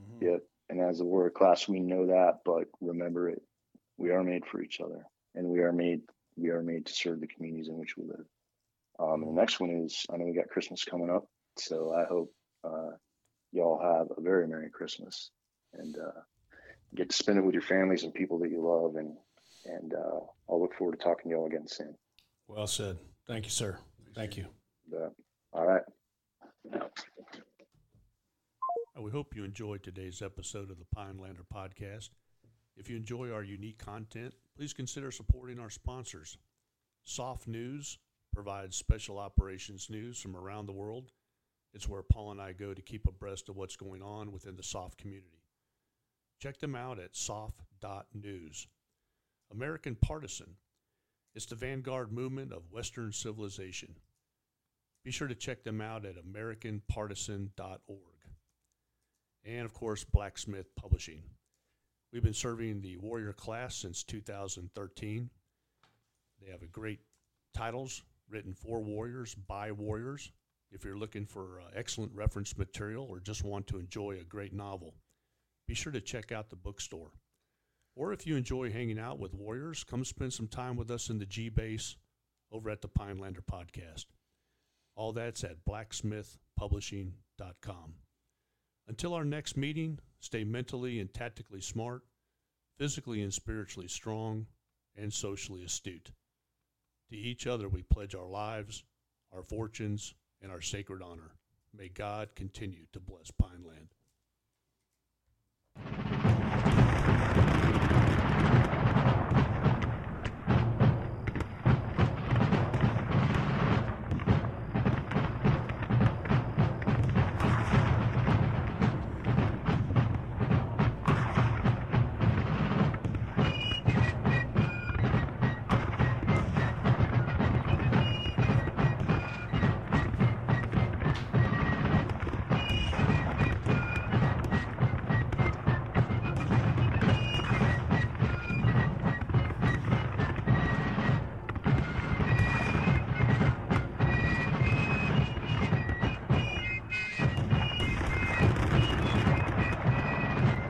Mhm. Yep. And as a word class, we know that, but remember it. We are made for each other, and we are made we are made to serve the communities in which we live. Um, and the next one is I know we got Christmas coming up, so I hope uh, y'all have a very merry Christmas and uh, get to spend it with your families and people that you love. And and uh, I'll look forward to talking to y'all again soon. Well said. Thank you, sir. Thank you. But, all right. We hope you enjoyed today's episode of the Pinelander Podcast. If you enjoy our unique content, please consider supporting our sponsors. SOF News provides special operations news from around the world. It's where Paul and I go to keep abreast of what's going on within the SOF community. Check them out at sof.news. American Partisan. It's the vanguard movement of Western civilization. Be sure to check them out at AmericanPartisan.org. And of course, Blacksmith Publishing. We've been serving the Warrior class since 2013. They have a great titles written for warriors by warriors. If you're looking for uh, excellent reference material or just want to enjoy a great novel, be sure to check out the bookstore. Or if you enjoy hanging out with warriors, come spend some time with us in the G Base over at the Pinelander Podcast. All that's at blacksmithpublishing.com. Until our next meeting, stay mentally and tactically smart, physically and spiritually strong, and socially astute. To each other we pledge our lives, our fortunes, and our sacred honor. May God continue to bless Pineland.